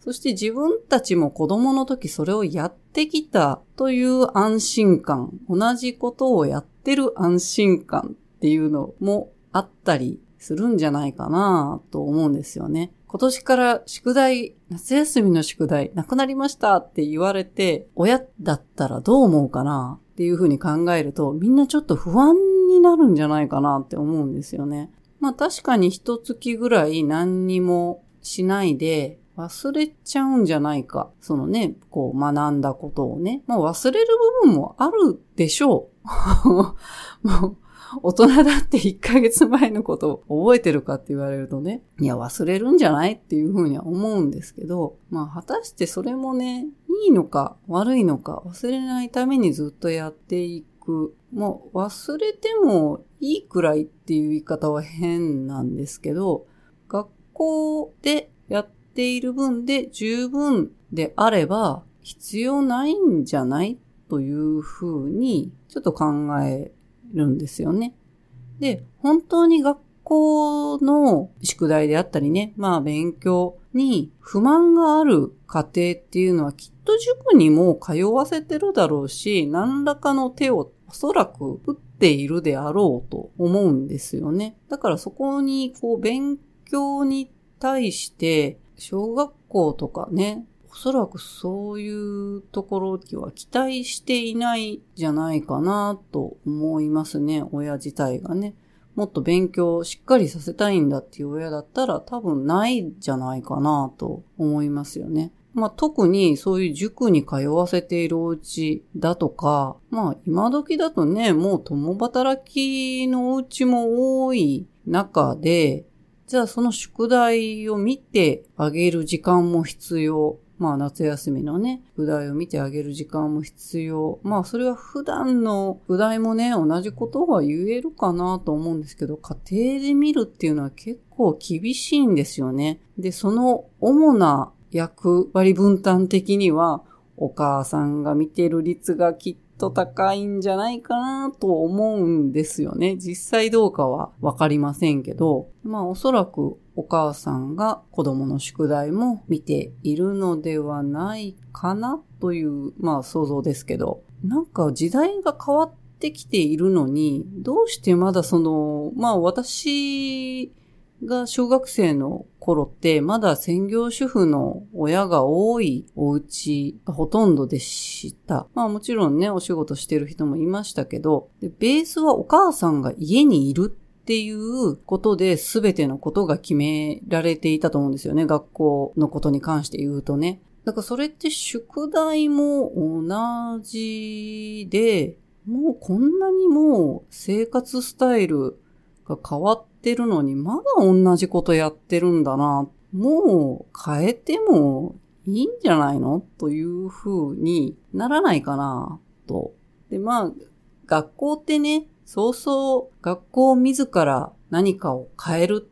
そして自分たちも子供の時それをやってきたという安心感、同じことをやってる安心感っていうのもあったりするんじゃないかなと思うんですよね。今年から宿題、夏休みの宿題なくなりましたって言われて、親だったらどう思うかな？っていうふうに考えると、みんなちょっと不安になるんじゃないかなって思うんですよね。まあ確かに一月ぐらい何にもしないで忘れちゃうんじゃないか。そのね、こう学んだことをね。まあ忘れる部分もあるでしょう。も [LAUGHS] う大人だって1ヶ月前のことを覚えてるかって言われるとね、いや忘れるんじゃないっていうふうには思うんですけど、まあ果たしてそれもね、いいのか悪いのか忘れないためにずっとやっていく。もう忘れてもいいくらいっていう言い方は変なんですけど、学校でやっている分で十分であれば必要ないんじゃない？というふうにちょっと考えるんですよね。で、本当に学校の宿題であったりね、まあ勉強に不満がある家庭っていうのはきっと塾にも通わせてるだろうし、何らかの手をおそらく打っているであろうと思うんですよね。だからそこにこう勉強に対して小学校とかね、おそらくそういうところは期待していないじゃないかなと思いますね、親自体がね。もっと勉強をしっかりさせたいんだっていう親だったら多分ないじゃないかなと思いますよね。まあ、特にそういう塾に通わせているお家だとか、まあ今時だとね、もう共働きのお家も多い中で、じゃあその宿題を見てあげる時間も必要。まあ夏休みのね、宿題を見てあげる時間も必要。まあそれは普段の宿題もね、同じことが言えるかなと思うんですけど、家庭で見るっていうのは結構厳しいんですよね。で、その主な役割分担的には、お母さんが見てる率がきっと高いんじゃないかなと思うんですよね。実際どうかはわかりませんけど、まあおそらくお母さんが子供の宿題も見ているのではないかなという、まあ想像ですけど、なんか時代が変わってきているのに、どうしてまだその、まあ私が小学生の頃ってまだ専業主婦の親が多いお家がほとんどでした。まあもちろんね、お仕事してる人もいましたけど、でベースはお母さんが家にいるっていうことで全てのことが決められていたと思うんですよね。学校のことに関して言うとね。だからそれって宿題も同じで、もうこんなにもう生活スタイルが変わってるのに、まだ同じことやってるんだな。もう変えてもいいんじゃないの？という風にならないかな、と。で、まあ、学校ってね、そうそう学校自ら何かを変える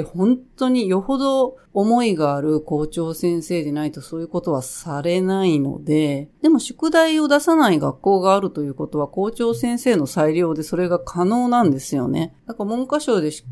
って本当によほど思いがある校長先生でないとそういうことはされないので、でも宿題を出さない学校があるということは校長先生の裁量でそれが可能なんですよね。だから文科省で必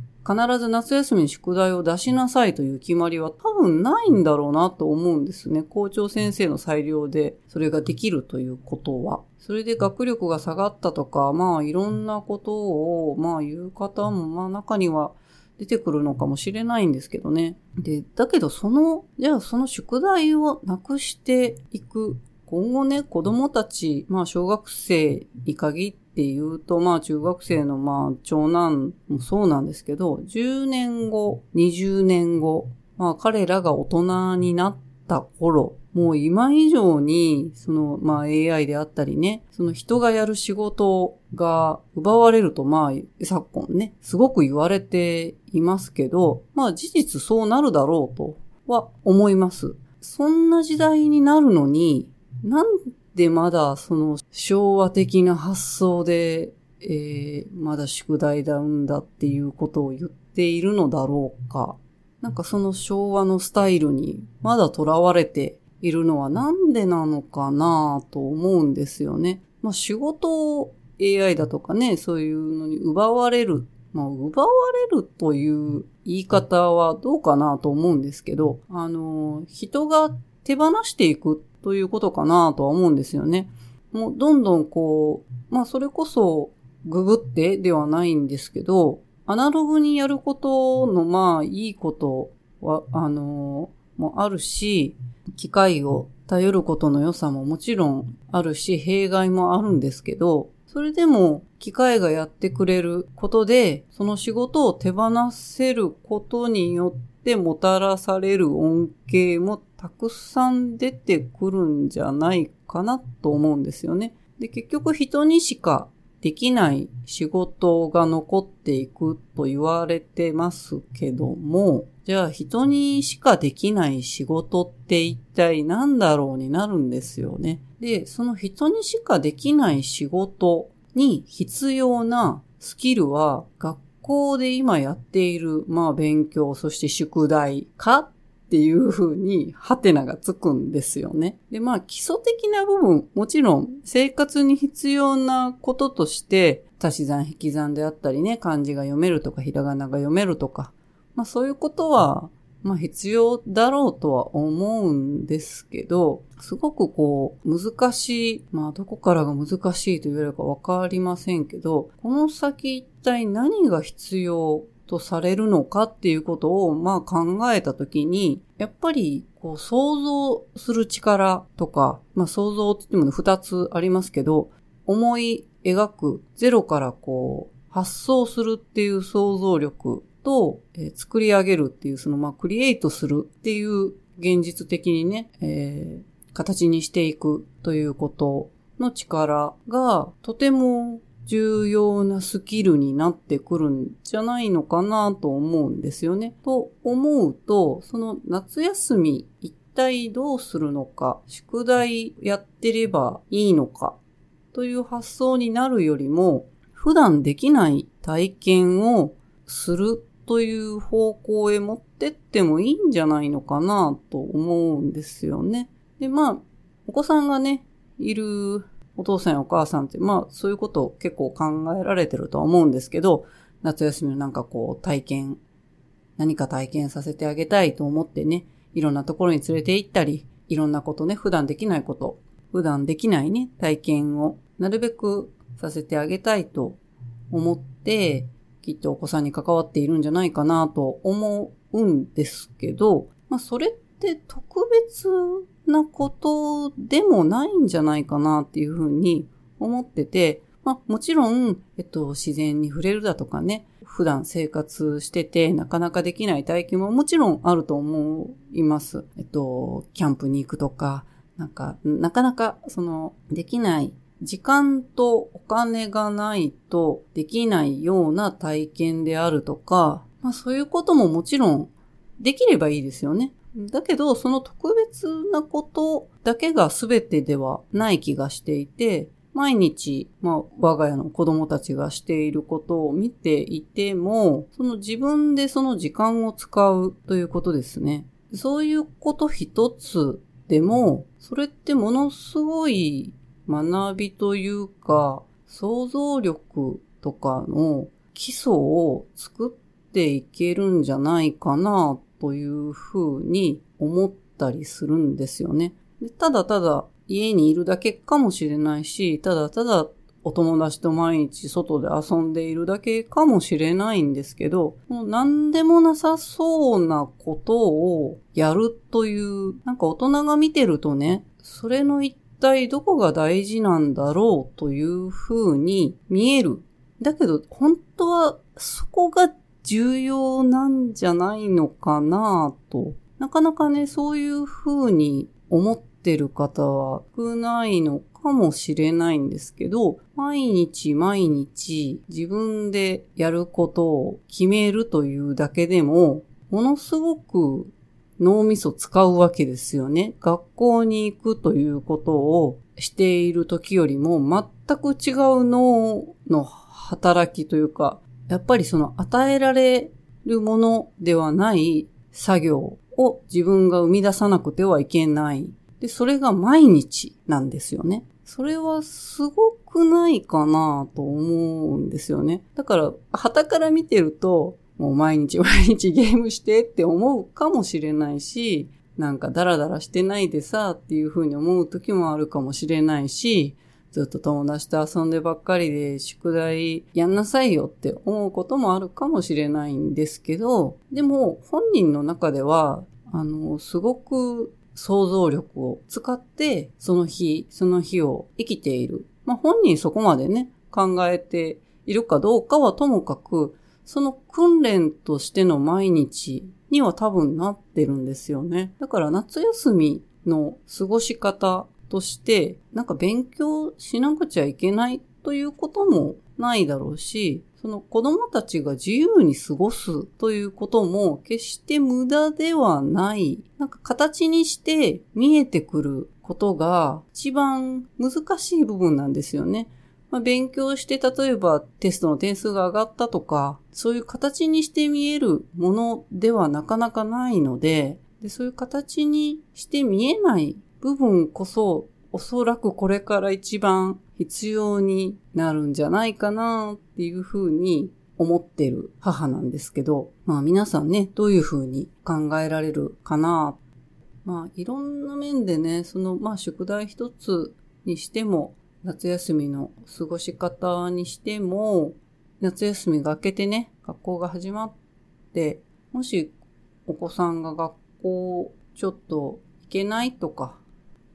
ず夏休みに宿題を出しなさいという決まりは多分ないんだろうなと思うんですね。校長先生の裁量でそれができるということは。それで学力が下がったとか、まあいろんなことを、まあ言う方もまあ中には出てくるのかもしれないんですけどね。で、だけどその、じゃあその宿題をなくしていく。今後ね、子供たち、まあ小学生に限って言うと、まあ中学生のまあ長男もそうなんですけど、10年後、20年後、まあ彼らが大人になった頃、もう今以上に、その、まあ AI であったりね、その人がやる仕事が奪われると、まあ、昨今ね、すごく言われていますけど、まあ事実そうなるだろうとは思います。そんな時代になるのに、なんでまだその昭和的な発想で、えー、まだ宿題だうんだっていうことを言っているのだろうか。なんかその昭和のスタイルにまだ囚われているのはなんでなのかなと思うんですよね。まあ仕事を AI だとかね、そういうのに奪われる。まあ奪われるという言い方はどうかなと思うんですけど、あの、人が手放していくということかなとは思うんですよね。もうどんどんこう、まあそれこそググってではないんですけど、アナログにやることのまあいいことは、あの、もあるし、機械を頼ることの良さももちろんあるし、弊害もあるんですけど、それでも機械がやってくれることで、その仕事を手放せることによってもたらされる恩恵もたくさん出てくるんじゃないかなと思うんですよね。で、結局人にしかできない仕事が残っていくと言われてますけども、じゃあ人にしかできない仕事って一体何だろうになるんですよね。で、その人にしかできない仕事に必要なスキルは学校で今やっている、まあ勉強、そして宿題かっていう風に、ハテナがつくんですよね。で、まあ基礎的な部分、もちろん生活に必要なこととして、足し算引き算であったりね、漢字が読めるとか、ひらがなが読めるとか、まあそういうことは、まあ必要だろうとは思うんですけど、すごくこう難しい、まあどこからが難しいと言われるかわかりませんけど、この先一体何が必要とされるのかっていうことをまあ考えたときに、やっぱりこう想像する力とか、まあ想像って言っても二つありますけど、思い描くゼロからこう発想するっていう想像力と、えー、作り上げるっていう、その、まあ、クリエイトするっていう現実的にね、えー、形にしていくということの力がとても重要なスキルになってくるんじゃないのかなと思うんですよね。と思うと、その夏休み一体どうするのか、宿題やってればいいのかという発想になるよりも、普段できない体験をするという方向へ持ってってもいいんじゃないのかなと思うんですよね。で、まあ、お子さんがね、いるお父さんやお母さんって、まあ、そういうことを結構考えられてるとは思うんですけど、夏休みのなんかこう体験、何か体験させてあげたいと思ってね、いろんなところに連れて行ったり、いろんなことね、普段できないこと、普段できないね、体験をなるべくさせてあげたいと思って、きっとお子さんに関わっているんじゃないかなと思うんですけど、まあそれって特別なことでもないんじゃないかなっていうふうに思ってて、まあもちろん、えっと、自然に触れるだとかね、普段生活しててなかなかできない体験ももちろんあると思います。えっと、キャンプに行くとか、なんか、なかなかその、できない時間とお金がないとできないような体験であるとか、まあそういうことももちろんできればいいですよね。だけど、その特別なことだけが全てではない気がしていて、毎日、まあ、我が家の子供たちがしていることを見ていても、その自分でその時間を使うということですね。そういうこと一つでも、それってものすごい学びというか、想像力とかの基礎を作っていけるんじゃないかなというふうに思ったりするんですよね。ただただ家にいるだけかもしれないし、ただただお友達と毎日外で遊んでいるだけかもしれないんですけど、もう何でもなさそうなことをやるという、なんか大人が見てるとね、それの一体どこが大事なんだろうという風に見える。だけど、本当はそこが重要なんじゃないのかなと。なかなかね、そういう風に思ってる方は少ないのかもしれないんですけど、毎日毎日自分でやることを決めるというだけでも、ものすごく脳みそ使うわけですよね。学校に行くということをしている時よりも全く違う脳の働きというか、やっぱりその与えられるものではない作業を自分が生み出さなくてはいけないで、それが毎日なんですよね。それはすごくないかなと思うんですよね。だから、旗から見てると、もう毎日毎日ゲームしてって思うかもしれないし、なんかダラダラしてないでさっていう風に思う時もあるかもしれないし、ずっと友達と遊んでばっかりで宿題やんなさいよって思うこともあるかもしれないんですけど、でも本人の中では、あの、すごく想像力を使って、その日、その日を生きている。まあ本人そこまでね、考えているかどうかはともかく、その訓練としての毎日には多分なってるんですよね。だから夏休みの過ごし方として、なんか勉強しなくちゃいけないということもないだろうし、その子供たちが自由に過ごすということも決して無駄ではない。なんか形にして見えてくることが一番難しい部分なんですよね。まあ、勉強して例えばテストの点数が上がったとか、そういう形にして見えるものではなかなかないので、でそういう形にして見えない部分こそおそらくこれから一番必要になるんじゃないかなっていうふうに思ってる母なんですけど、まあ皆さんね、どういうふうに考えられるかな。まあいろんな面でね、そのまあ宿題一つにしても、夏休みの過ごし方にしても、夏休みが明けてね、学校が始まって、もしお子さんが学校ちょっと行けないとか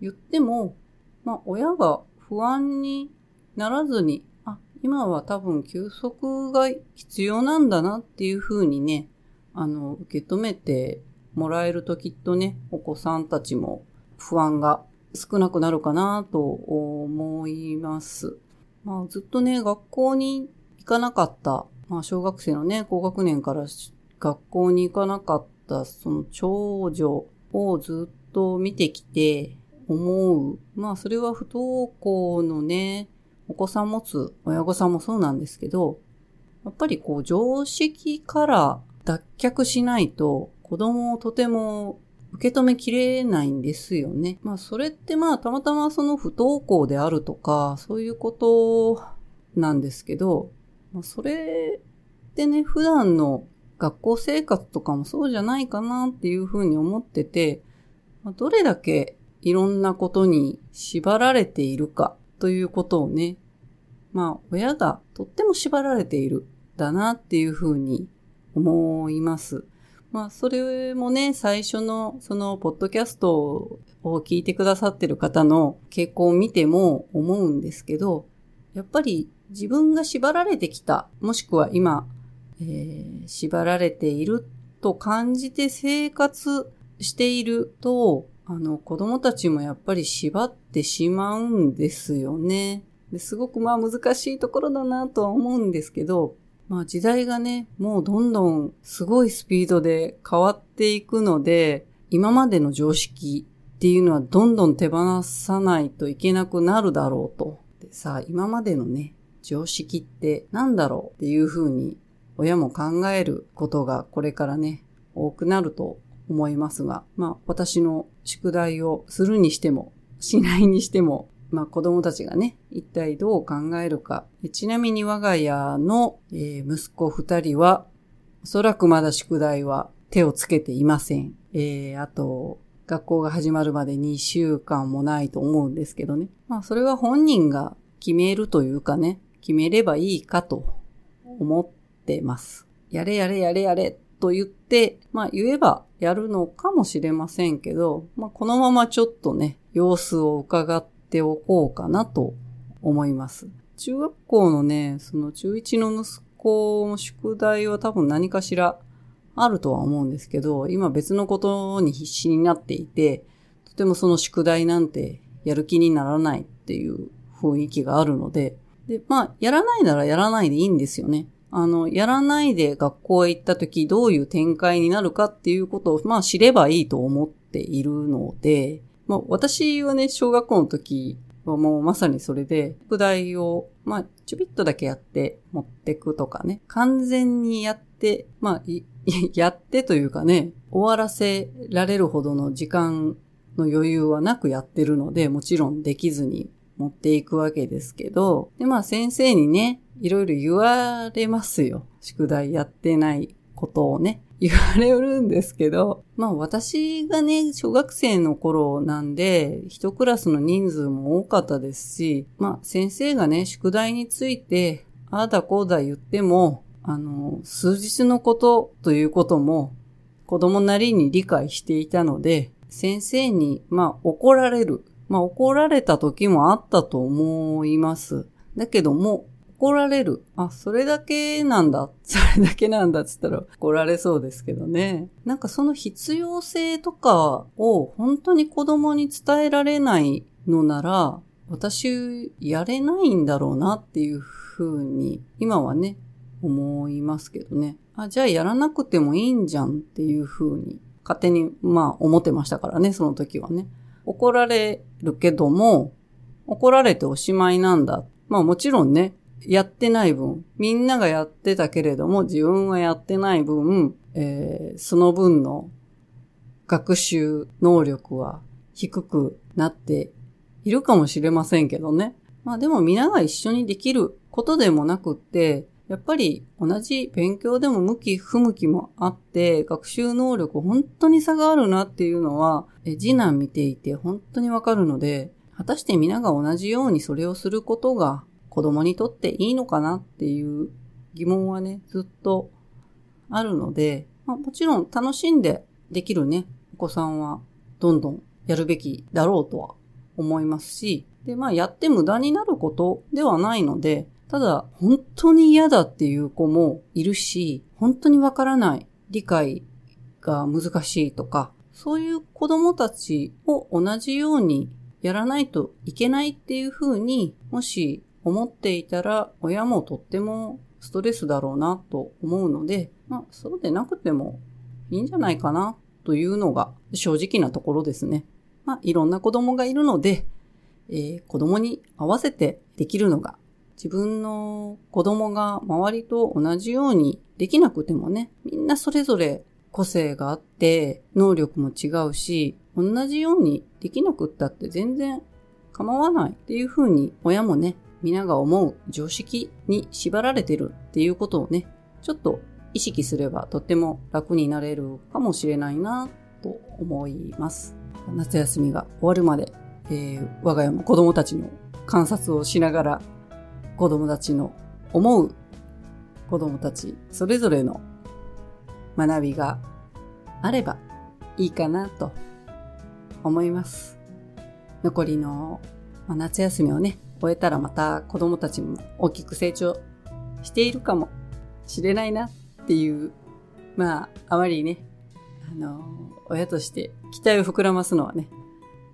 言っても、まあ、親が不安にならずに、あ、今は多分休息が必要なんだなっていうふうにね、あの、受け止めてもらえるときっとね、お子さんたちも不安が少なくなるかなと思います。まあ、ずっとね、学校に行かなかった、まあ、小学生のね、高学年から学校に行かなかった、その長女をずっと見てきて、思う。まあそれは不登校のね、お子さん持つ親御さんもそうなんですけど、やっぱりこう常識から脱却しないと子供をとても受け止めきれないんですよね。まあそれってまあたまたまその不登校であるとかそういうことなんですけど、まあ、それってね普段の学校生活とかもそうじゃないかなっていうふうに思ってて、ま、どれだけいろんなことに縛られているかということをね、まあ親がとっても縛られているだなっていうふうに思います。まあ、それもね、最初の、その、ポッドキャストを聞いてくださってる方の傾向を見ても思うんですけど、やっぱり自分が縛られてきた、もしくは今、えー、縛られていると感じて生活していると、あの、子供たちもやっぱり縛ってしまうんですよね。ですごくまあ難しいところだなとは思うんですけど、まあ時代がね、もうどんどんすごいスピードで変わっていくので、今までの常識っていうのはどんどん手放さないといけなくなるだろうと。でさあ、今までのね、常識って何だろうっていうふうに親も考えることがこれからね、多くなると思いますが、まあ私の宿題をするにしても、しないにしても、まあ子供たちがね、一体どう考えるか。ちなみに我が家の、えー、息子二人は、おそらくまだ宿題は手をつけていません。えー、あと、学校が始まるまで2週間もないと思うんですけどね。まあそれは本人が決めるというかね、決めればいいかと思ってます。やれやれやれやれと言って、まあ言えばやるのかもしれませんけど、まあこのままちょっとね、様子を伺っておこうかなと思います。中学校のね、その中1の息子の宿題は多分何かしらあるとは思うんですけど、今別のことに必死になっていて、とてもその宿題なんてやる気にならないっていう雰囲気があるので、で、まあ、やらないならやらないでいいんですよね。あの、やらないで学校へ行った時どういう展開になるかっていうことを、まあ知ればいいと思っているので、まあ私はね、小学校の時はもうまさにそれで、宿題を、まあちょびっとだけやって持ってくとかね、完全にやって、まあ、[LAUGHS] やってというかね、終わらせられるほどの時間の余裕はなくやってるので、もちろんできずに持っていくわけですけど、で、まあ先生にね、いろいろ言われますよ。宿題やってないことをね。[LAUGHS] 言われるんですけど、まあ私がね、小学生の頃なんで、一クラスの人数も多かったですし、まあ先生がね、宿題について、ああだこうだ言っても、あの、数日のことということも、子供なりに理解していたので、先生に、まあ怒られる。まあ怒られた時もあったと思います。だけども、怒られる。あ、それだけなんだ。[LAUGHS] それだけなんだっつったら怒られそうですけどね。なんかその必要性とかを本当に子供に伝えられないのなら、私やれないんだろうなっていうふうに今はね、思いますけどね。あ、じゃあやらなくてもいいんじゃんっていうふうに勝手にまあ思ってましたからね、その時はね。怒られるけども、怒られておしまいなんだ。まあもちろんね、やってない分、みんながやってたけれども、自分はやってない分、えー、その分の学習能力は低くなっているかもしれませんけどね。まあでも皆が一緒にできることでもなくって、やっぱり同じ勉強でも向き不向きもあって、学習能力本当に差があるなっていうのは、え次男見ていて本当にわかるので、果たして皆が同じようにそれをすることが子供にとっていいのかなっていう疑問はね、ずっとあるので、まあ、もちろん楽しんでできるね、お子さんはどんどんやるべきだろうとは思いますし、で、まあやって無駄になることではないので、ただ本当に嫌だっていう子もいるし、本当にわからない、理解が難しいとか、そういう子供たちを同じようにやらないといけないっていうふうに、もし思っていたら親もとってもストレスだろうなと思うので、まあそうでなくてもいいんじゃないかなというのが正直なところですね。まあいろんな子供がいるので、えー、子供に合わせてできるのが自分の子供が周りと同じようにできなくてもね、みんなそれぞれ個性があって能力も違うし、同じようにできなくったって全然構わないっていうふうに親もね、皆が思う常識に縛られてるっていうことをね、ちょっと意識すればとっても楽になれるかもしれないなと思います。夏休みが終わるまで、えー、我が家も子供たちの観察をしながら子供たちの思う子供たちそれぞれの学びがあればいいかなと思います。残りの、夏休みをね、終えたらまた子供たちも大きく成長しているかもしれないなっていう、まあ、あまりね、あの、親として期待を膨らますのはね、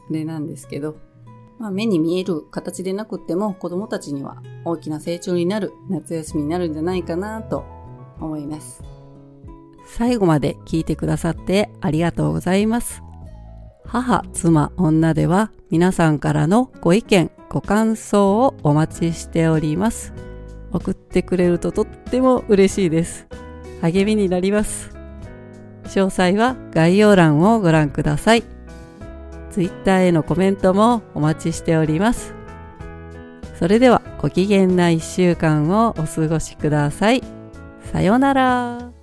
あれなんですけど、まあ、目に見える形でなくっても子供たちには大きな成長になる夏休みになるんじゃないかなと思います。最後まで聞いてくださってありがとうございます。母、妻、女では皆さんからのご意見、ご感想をお待ちしております。送ってくれるととっても嬉しいです。励みになります。詳細は概要欄をご覧ください。Twitter へのコメントもお待ちしております。それではご機嫌な一週間をお過ごしください。さようなら。